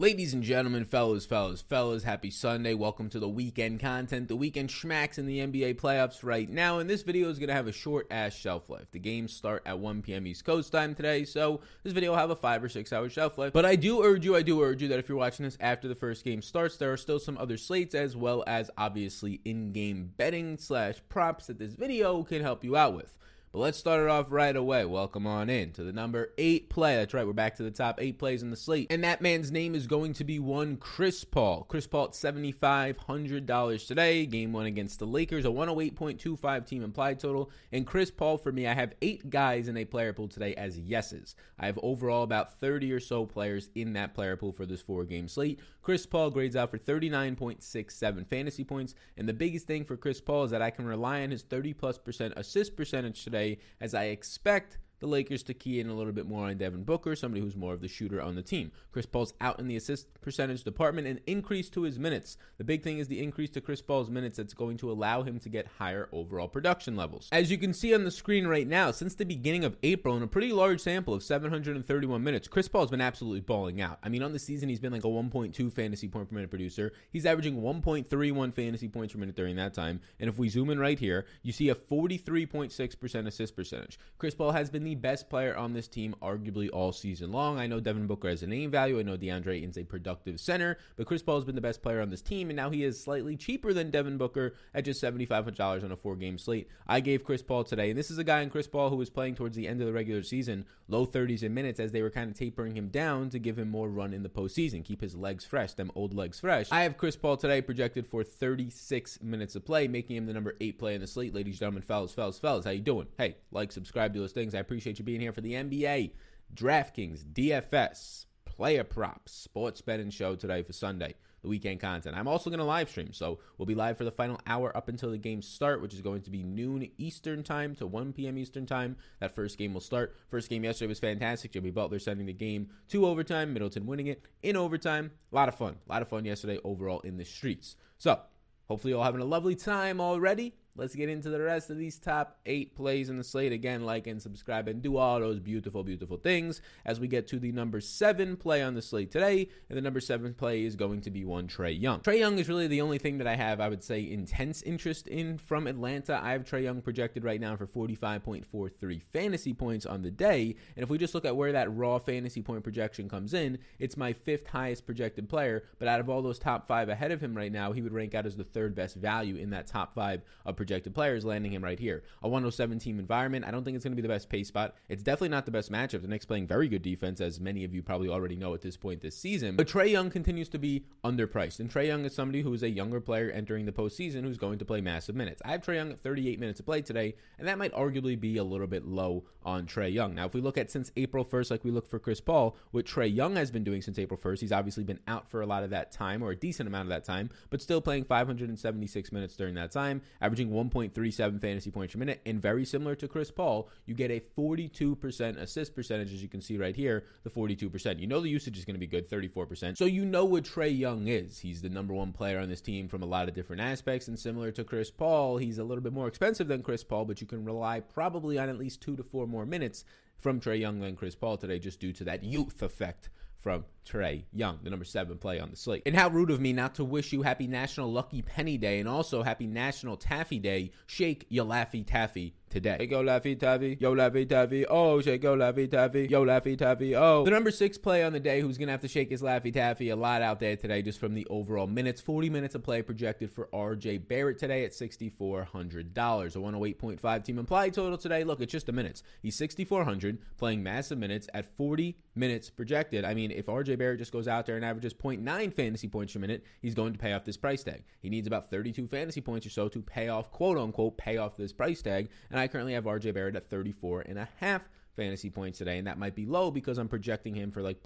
Ladies and gentlemen, fellas, fellas, fellas, happy Sunday. Welcome to the weekend content, the weekend schmacks in the NBA playoffs right now. And this video is going to have a short ass shelf life. The games start at 1 p.m. East Coast time today, so this video will have a five or six hour shelf life. But I do urge you, I do urge you that if you're watching this after the first game starts, there are still some other slates as well as obviously in game betting slash props that this video can help you out with. But let's start it off right away. Welcome on in to the number eight play. That's right, we're back to the top eight plays in the slate. And that man's name is going to be one Chris Paul. Chris Paul at $7,500 today. Game one against the Lakers, a 108.25 team implied total. And Chris Paul, for me, I have eight guys in a player pool today as yeses. I have overall about 30 or so players in that player pool for this four game slate. Chris Paul grades out for 39.67 fantasy points. And the biggest thing for Chris Paul is that I can rely on his 30 plus percent assist percentage today as I expect the Lakers to key in a little bit more on Devin Booker, somebody who's more of the shooter on the team. Chris Paul's out in the assist percentage department and increase to his minutes. The big thing is the increase to Chris Paul's minutes that's going to allow him to get higher overall production levels. As you can see on the screen right now, since the beginning of April, in a pretty large sample of 731 minutes, Chris Paul's been absolutely balling out. I mean, on the season, he's been like a 1.2 fantasy point per minute producer. He's averaging 1.31 fantasy points per minute during that time. And if we zoom in right here, you see a 43.6% assist percentage. Chris Paul has been the best player on this team, arguably all season long. I know Devin Booker has a name value. I know DeAndre Ayton's a productive center, but Chris Paul has been the best player on this team, and now he is slightly cheaper than Devin Booker at just $7,500 on a four game slate. I gave Chris Paul today, and this is a guy in Chris Paul who was playing towards the end of the regular season, low 30s in minutes, as they were kind of tapering him down to give him more run in the postseason, keep his legs fresh, them old legs fresh. I have Chris Paul today projected for 36 minutes of play, making him the number eight play in the slate. Ladies gentlemen, fellas, fellas, fellas, how you doing? Hey, like, subscribe to those things. I appreciate you being here for the NBA, DraftKings, DFS, player props, sports betting show today for Sunday, the weekend content. I'm also going to live stream, so we'll be live for the final hour up until the games start, which is going to be noon Eastern time to 1 p.m. Eastern time. That first game will start. First game yesterday was fantastic. Jimmy Butler sending the game to overtime, Middleton winning it in overtime. A lot of fun. A lot of fun yesterday overall in the streets. So, hopefully, you're all having a lovely time already. Let's get into the rest of these top eight plays in the slate. Again, like and subscribe and do all those beautiful, beautiful things as we get to the number seven play on the slate today. And the number seven play is going to be one Trae Young. Trae Young is really the only thing that I have, I would say, intense interest in from Atlanta. I have Trae Young projected right now for 45.43 fantasy points on the day. And if we just look at where that raw fantasy point projection comes in, it's my fifth highest projected player. But out of all those top five ahead of him right now, he would rank out as the third best value in that top five projected players, landing him right here. A 107 team environment. I don't think it's going to be the best pace spot. It's definitely not the best matchup. The Knicks playing very good defense, as many of you probably already know at this point this season. But Trae Young continues to be underpriced. And Trae Young is somebody who is a younger player entering the postseason who's going to play massive minutes. I have Trae Young at 38 minutes of play today, and that might arguably be a little bit low on Trae Young. Now, if we look at since April 1st, like we look for Chris Paul, what Trae Young has been doing since April 1st, he's obviously been out for a lot of that time, or a decent amount of that time, but still playing 576 minutes during that time, averaging 1.37 fantasy points per minute. And very similar to Chris Paul, you get a 42% assist percentage, as you can see right here, the 42%. You know the usage is going to be good, 34%. So you know what Trae Young is. He's the number one player on this team from a lot of different aspects. And similar to Chris Paul, he's a little bit more expensive than Chris Paul, but you can rely probably on at least two to four more minutes from Trae Young than Chris Paul today, just due to that youth effect from Trae Young, the number seven play on the slate. And how rude of me not to wish you happy National Lucky Penny Day and also happy National Taffy Day. Shake your Laffy Taffy today. Hey, go Laffy Taffy. Yo, Laffy Taffy. Oh, shake go Laffy Taffy. Yo, Laffy Taffy. Oh. The number six play on the day who's going to have to shake his Laffy Taffy a lot out there today just from the overall minutes. 40 minutes of play projected for RJ Barrett today at $6,400. A 108.5 team implied total today. Look, it's just the minutes. He's 6,400 playing massive minutes at 40 minutes projected. I mean, if RJ Barrett just goes out there and averages 0.9 fantasy points per minute, he's going to pay off this price tag. He needs about 32 fantasy points or so to pay off, quote unquote, pay off this price tag. And I currently have RJ Barrett at 34 and a half fantasy points today. And that might be low because I'm projecting him for like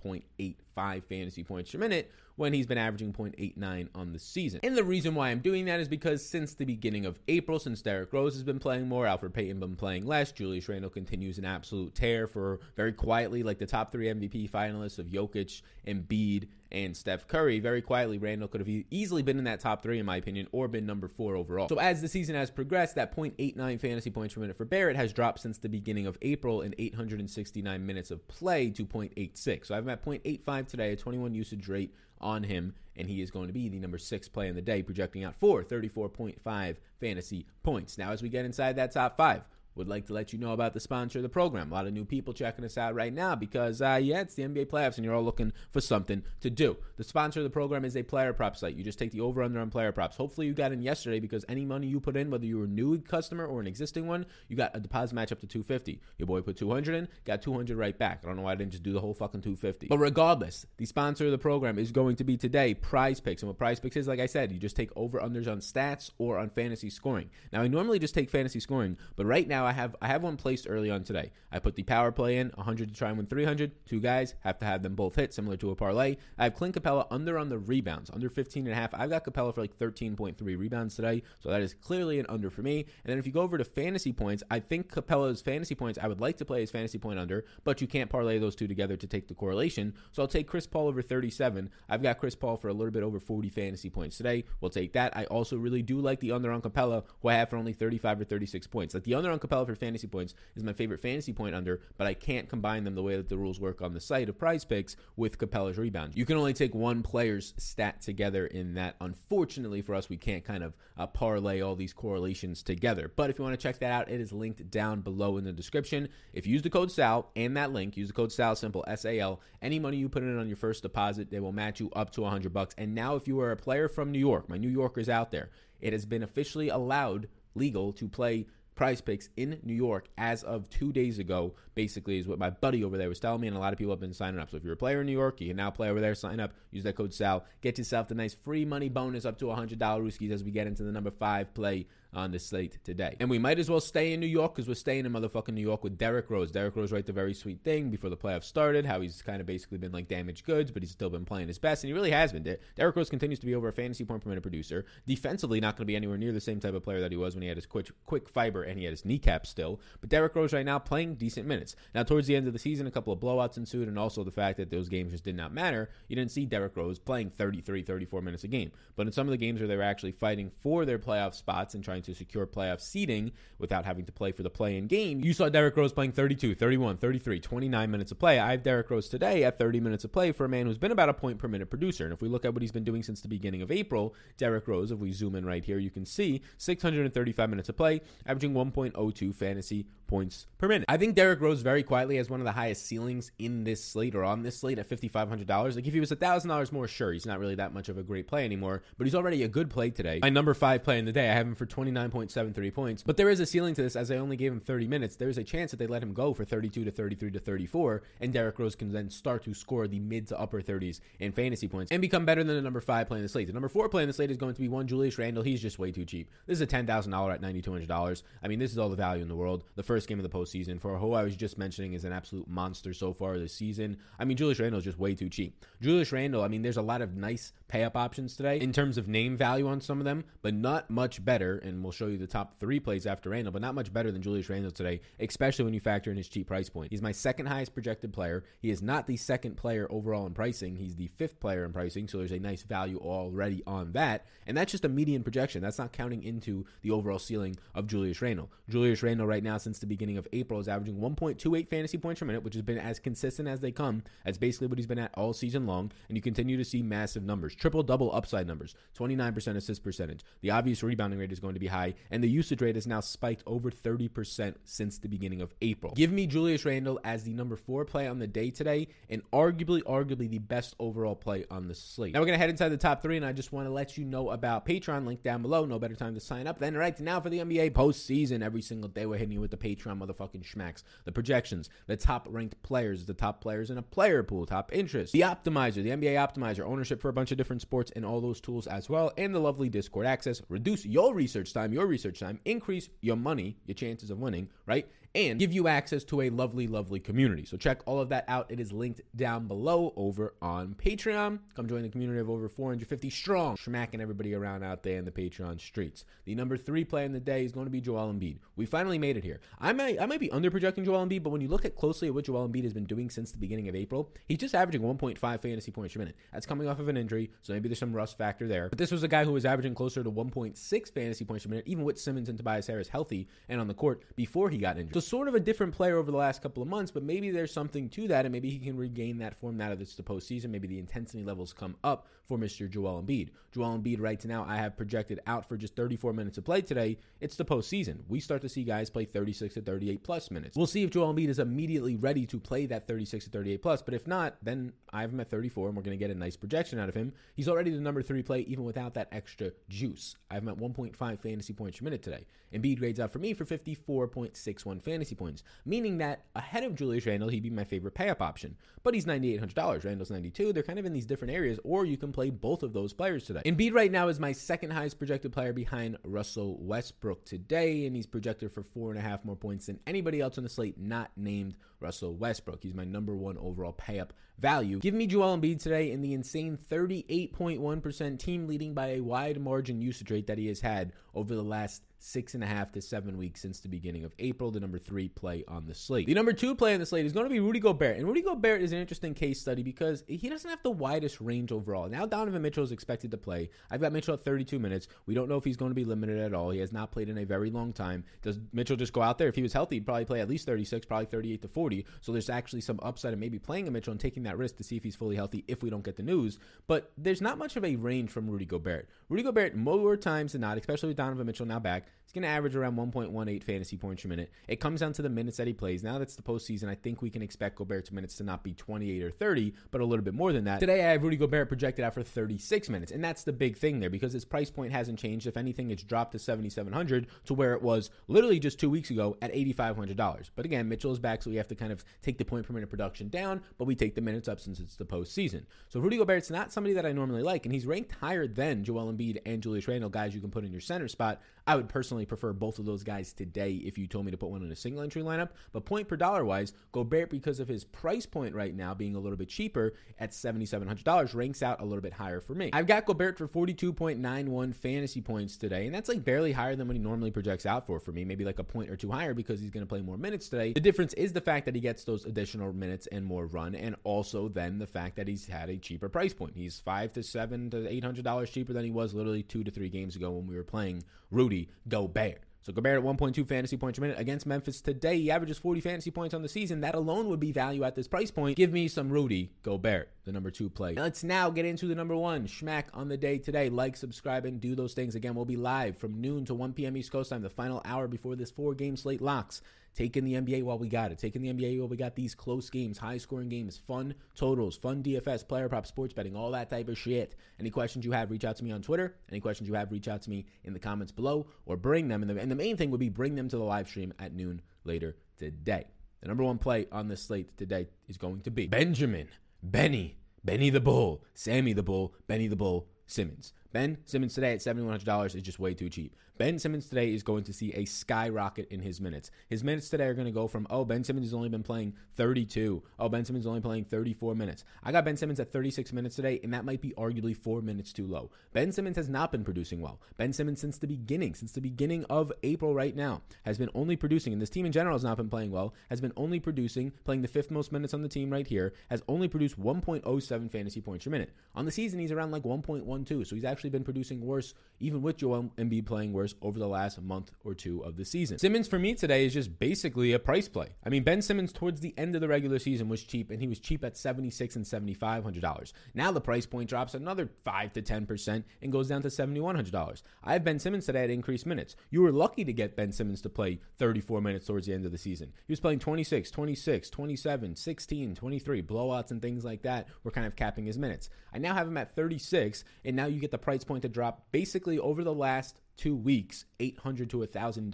0.85 fantasy points per minute when he's been averaging 0.89 on the season. And the reason why I'm doing that is because since the beginning of April, since Derrick Rose has been playing more, Elfrid Payton been playing less, Julius Randle continues an absolute tear for very quietly like the top three MVP finalists of Jokic, Embiid, and Steph Curry. Very quietly, Randle could have easily been in that top three, in my opinion, or been number four overall. So as the season has progressed, that 0.89 fantasy points per minute for Barrett has dropped since the beginning of April in 869 minutes of play to 0.86. So I'm at 0.85 5 today, a 21 usage rate on him, and he is going to be the number six play in the day, projecting out for 34.5 fantasy points. Now, as we get inside that top five, would like to let you know about the sponsor of the program. A lot of new people checking us out right now because, uh, yeah, it's the NBA playoffs and you're all looking for something to do. The sponsor of the program is a player prop site. You just take the over under on player props. Hopefully, you got in yesterday because any money you put in, whether you were a new customer or an existing one, you got a deposit match up to 250. Your boy put 200 in, got 200 right back. I don't know why I didn't just do the whole fucking 250. But regardless, the sponsor of the program is going to be today Prize Picks. And what Prize Picks is, like I said, you just take over unders on stats or on fantasy scoring. Now, I normally just take fantasy scoring, but right now I have I have one placed early on today. I put the power play in, 100 to try and win 300. Two guys have to have them both hit, similar to a parlay. I have Clint Capela under on the rebounds, under 15 and a half. I've got Capela for like 13.3 rebounds today, so that is clearly an under for me. And then if you go over to fantasy points, I think Capela's fantasy points, I would like to play his fantasy point under, but you can't parlay those two together to take the correlation. So I'll take Chris Paul over 37. I've got Chris Paul for a little bit over 40 fantasy points today. We'll take that. I also really do like the under on Capela, who I have for only 35 or 36 points. Like the under on Capela for fantasy points is my favorite fantasy point under, but I can't combine them the way that the rules work on the site of prize picks with Capela's rebound. You can only take one player's stat together in that. Unfortunately for us, we can't kind of uh, parlay all these correlations together. But if you want to check that out, it is linked down below in the description. If you use the code SAL and that link, use the code SAL simple S A L. Any money you put in on your first deposit, they will match you up to 100 bucks. And now, if you are a player from New York, my New Yorkers out there, it has been officially allowed legal to play prize picks in New York as of two days ago, basically, is what my buddy over there was telling me, and a lot of people have been signing up. So if you're a player in New York, you can now play over there, sign up, use that code SAL, get yourself the nice free money bonus up to a $100 Rooskies as we get into the number five play on the slate today. And we might as well stay in New York because we're staying in motherfucking New York with Derrick Rose. Derrick Rose wrote the very sweet thing before the playoffs started, how he's kind of basically been like damaged goods, but he's still been playing his best, and he really has been. Derrick Rose continues to be over a fantasy point per minute producer. Defensively, not going to be anywhere near the same type of player that he was when he had his quick, quick fiber and he had his kneecap still. But Derrick Rose right now playing decent minutes. Now, towards the end of the season, a couple of blowouts ensued, and also the fact that those games just did not matter. You didn't see Derrick Rose playing 33, 34 minutes a game. But in some of the games where they were actually fighting for their playoff spots and trying to secure playoff seeding without having to play for the play in game. You saw Derrick Rose playing 32, 31, 33, 29 minutes of play. I have Derrick Rose today at 30 minutes of play for a man who's been about a point per minute producer. And if we look at what he's been doing since the beginning of April, Derrick Rose, if we zoom in right here, you can see 635 minutes of play, averaging 1.02 fantasy points per minute. I think Derrick Rose very quietly has one of the highest ceilings in this slate or on this slate at $5,500. Like if he was $1,000 more, sure, he's not really that much of a great play anymore, but he's already a good play today. My number five play in the day, I have him for 29.73 points, but there is a ceiling to this as I only gave him 30 minutes. There's a chance that they let him go for 32 to 33 to 34, and Derrick Rose can then start to score the mid to upper 30s in fantasy points and become better than the number five play in the slate. The number four play in the slate is going to be one Julius Randle. He's just way too cheap. This is a $10,000 at $9,200. I mean, this is all the value in the world. The first game of the postseason for who I was just mentioning is an absolute monster so far this season. I mean, Julius Randle is just way too cheap. Julius Randle, I mean, there's a lot of nice pay up options today in terms of name value on some of them, but not much better. And we'll show you the top three plays after Randle, but not much better than Julius Randle today, especially when you factor in his cheap price point. He's my second highest projected player. He is not the second player overall in pricing. He's the fifth player in pricing, so there's a nice value already on that. And that's just a median projection. That's not counting into the overall ceiling of Julius Randle. Julius Randle right now since the beginning of April is averaging 1.28 fantasy points per minute, which has been as consistent as they come. That's basically what he's been at all season long, and you continue to see massive numbers. Triple double upside numbers, 29% assist percentage. The obvious rebounding rate is going to be high, and the usage rate has now spiked over 30% since the beginning of April. Give me Julius Randle as the number four play on the day today, and arguably, arguably the best overall play on the slate. Now we're gonna head inside the top three, and I just want to let you know about Patreon. Link down below. No better time to sign up than right now for the NBA postseason. Every single day we're hitting you with the Patreon motherfucking schmacks, the projections, the top ranked players, the top players in a player pool, top interest, the optimizer, the NBA optimizer, ownership for a bunch of different sports, and all those tools as well, and the lovely Discord access. Reduce your research time, your research time, increase your money, your chances of winning, right? And give you access to a lovely, lovely community. So check all of that out. It is linked down below over on Patreon. Come join the community of over 450 strong, smacking everybody around out there in the Patreon streets. The number three play in the day is going to be Joel Embiid. We finally made it here. I might, I might be underprojecting Joel Embiid, but when you look at closely at what Joel Embiid has been doing since the beginning of April, he's just averaging 1.5 fantasy points per minute. That's coming off of an injury, so maybe there's some rust factor there. But this was a guy who was averaging closer to 1.6 fantasy points per minute, even with Simmons and Tobias Harris healthy and on the court before he got injured. So sort of a different player over the last couple of months, but maybe there's something to that, and maybe he can regain that form now that it's the postseason. Maybe the intensity levels come up for Mr. Joel Embiid. Joel Embiid, right now, I have projected out for just 34 minutes of play today. It's the postseason. We start to see guys play 36 to 38 plus minutes. We'll see if Joel Embiid is immediately ready to play that 36 to 38 plus, but if not, then I have him at 34, and we're going to get a nice projection out of him. He's already the number three play, even without that extra juice. I have him at 1.5 fantasy points per minute today. Embiid grades out for me for 54.61 fantasy points, meaning that ahead of Julius Randle, he'd be my favorite pay up option. But he's $9,800. Randle's 92. They're kind of in these different areas, or you can play both of those players today. Embiid right now is my second highest projected player behind Russell Westbrook today, and he's projected for four and a half more points than anybody else on the slate not named Russell Westbrook. He's my number one overall pay up value. Give me Joel Embiid today in the insane 38.1% team leading by a wide margin usage rate that he has had over the last six and a half to seven weeks since the beginning of April, the number three play on the slate. The number two play on the slate is going to be Rudy Gobert. And Rudy Gobert is an interesting case study because he doesn't have the widest range overall. Now Donovan Mitchell is expected to play. I've got Mitchell at 32 minutes. We don't know if he's going to be limited at all. He has not played in a very long time. Does Mitchell just go out there? If he was healthy, he'd probably play at least 36, probably 38 to 40. So there's actually some upside of maybe playing a Mitchell and taking that risk to see if he's fully healthy if we don't get the news. But there's not much of a range from Rudy Gobert. Rudy Gobert, more times than not, especially with Donovan Mitchell now back, he's going to average around 1.18 fantasy points per minute. It comes down to the minutes that he plays. Now that's the postseason, I think we can expect Gobert's minutes to not be 28 or 30, but a little bit more than that. Today I have Rudy Gobert projected out for 36 minutes, and that's the big thing there because his price point hasn't changed. If anything, it's dropped to 7,700 to where it was literally just two weeks ago at $8,500. But again, Mitchell is back, so we have to kind of take the point per minute production down, but we take the minutes up since it's the postseason. So Rudy Gobert's not somebody that I normally like, and he's ranked higher than Joel Embiid and Julius Randle, guys you can put in your center spot. I would personally prefer both of those guys today if you told me to put one in a single entry lineup. But point per dollar wise, Gobert, because of his price point right now being a little bit cheaper at $7,700, ranks out a little bit higher for me. I've got Gobert for 42.91 fantasy points today, and that's like barely higher than what he normally projects out for for me, maybe like a point or two higher because he's going to play more minutes today. The difference is the fact that he gets those additional minutes and more run, and also then the fact that he's had a cheaper price point. He's five to seven to eight hundred dollars cheaper than he was literally two to three games ago when we were playing Rudy Gobert. So Gobert at 1.2 fantasy points per minute against Memphis today. He averages 40 fantasy points on the season. That alone would be value at this price point. Give me some Rudy Gobert, the number two play. Let's now get into the number one schmack on the day today. Like, subscribe, and do those things. Again, we'll be live from noon to 1 p.m. East Coast time, the final hour before this four game slate locks taking the NBA while we got it, taking the NBA while we got these close games, high scoring games, fun totals, fun DFS, player prop, sports betting, all that type of shit. Any questions you have, reach out to me on Twitter. Any questions you have, reach out to me in the comments below or bring them. And the, and the main thing would be bring them to the live stream at noon later today. The number one play on this slate today is going to be Benjamin, Benny, Benny the Bull, Sammy the Bull, Benny the Bull, Simmons. Ben Simmons today at $7,100 is just way too cheap. Ben Simmons today is going to see a skyrocket in his minutes. His minutes today are going to go from, oh, Ben Simmons has only been playing 32. Oh, Ben Simmons is only playing 34 minutes. I got Ben Simmons at 36 minutes today, and that might be arguably four minutes too low. Ben Simmons has not been producing well. Ben Simmons, since the beginning, since the beginning of April right now, has been only producing, and this team in general has not been playing well, has been only producing, playing the fifth most minutes on the team right here, has only produced 1.07 fantasy points per minute. On the season, he's around like 1.12, so he's actually been producing worse, even with Joel Embiid playing worse over the last month or two of the season. Simmons for me today is just basically a price play. I mean, Ben Simmons towards the end of the regular season was cheap, and he was cheap at 76 and 7500 dollars. Now the price point drops another five to 10 percent and goes down to 7100 dollars. I have Ben Simmons today at increased minutes. You were lucky to get Ben Simmons to play 34 minutes towards the end of the season. He was playing 26, 26, 27, 16, 23 blowouts and things like that. Were kind of capping his minutes. I now have him at 36, and now you get the price point to drop basically over the last two weeks, eight hundred to thousand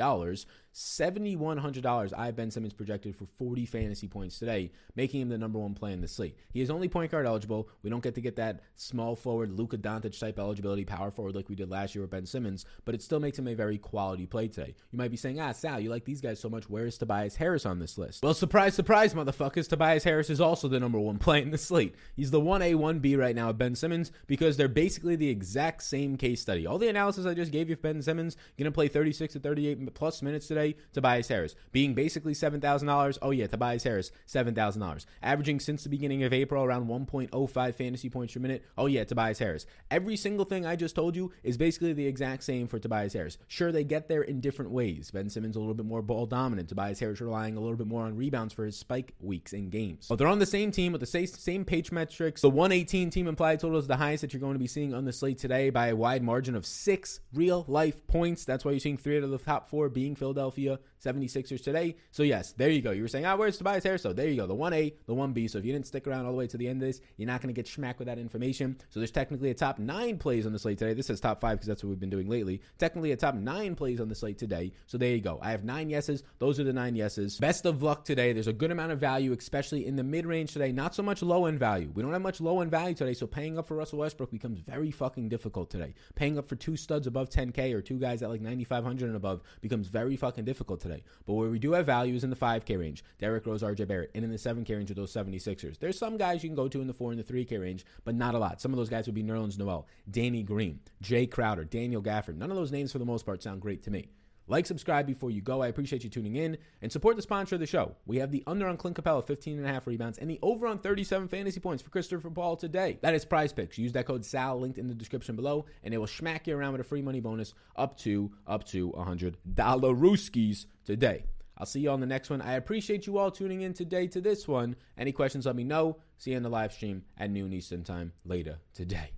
dollars, seventy one hundred dollars. I have Ben Simmons projected for forty fantasy points today, making him the number one play in the slate. He is only point guard eligible. We don't get to get that small forward Luka Doncic type eligibility, power forward like we did last year with Ben Simmons, but it still makes him a very quality play today. You might be saying, Ah, Sal, you like these guys so much. Where is Tobias Harris on this list? Well, surprise, surprise, motherfuckers. Tobias Harris is also the number one play in the slate. He's the one A, one B right now of Ben Simmons because they're basically the exact same case study. All the analysis I just gave you Ben Simmons going to play 36 to 38 plus minutes today today, Tobias Harris. Being basically $7,000, oh yeah, Tobias Harris, $7,000. Averaging since the beginning of April around 1.05 fantasy points per minute, oh yeah, Tobias Harris. Every single thing I just told you is basically the exact same for Tobias Harris. Sure, they get there in different ways. Ben Simmons a little bit more ball dominant. Tobias Harris relying a little bit more on rebounds for his spike weeks in games. But they're on the same team with the same, same page metrics. The 118 team implied total is the highest that you're going to be seeing on the slate today by a wide margin of six real life points. That's why you're seeing three out of the top four being Philadelphia 76ers today. So, yes, there you go. You were saying, ah, where's Tobias Harris? So, there you go. The 1A, the 1B. So, if you didn't stick around all the way to the end of this, you're not going to get smacked with that information. So, there's technically a top nine plays on the slate today. This says top five because that's what we've been doing lately. Technically, a top nine plays on the slate today. So, there you go. I have nine yeses. Those are the nine yeses. Best of luck today. There's a good amount of value, especially in the mid range today. Not so much low end value. We don't have much low end value today. So, paying up for Russell Westbrook becomes very fucking difficult today. Paying up for two studs above 10K or two guys at like 9,500 and above becomes very fucking difficult today. But where we do have value is in the 5K range. Derrick Rose, RJ Barrett, and in the 7K range with those 76ers. There's some guys you can go to in the 4 and the 3K range, but not a lot. Some of those guys would be Nerlens Noel, Danny Green, Jae Crowder, Daniel Gafford. None of those names for the most part sound great to me. Like, subscribe before you go. I appreciate you tuning in and support the sponsor of the show. We have the under on Clint Capela, 15 and a half rebounds, and the over on 37 fantasy points for Christopher Paul today. That is prize picks. Use that code SAL linked in the description below, and it will smack you around with a free money bonus up to up to $100 Rooskies today. I'll see you on the next one. I appreciate you all tuning in today to this one. Any questions, let me know. See you in the live stream at noon Eastern time later today.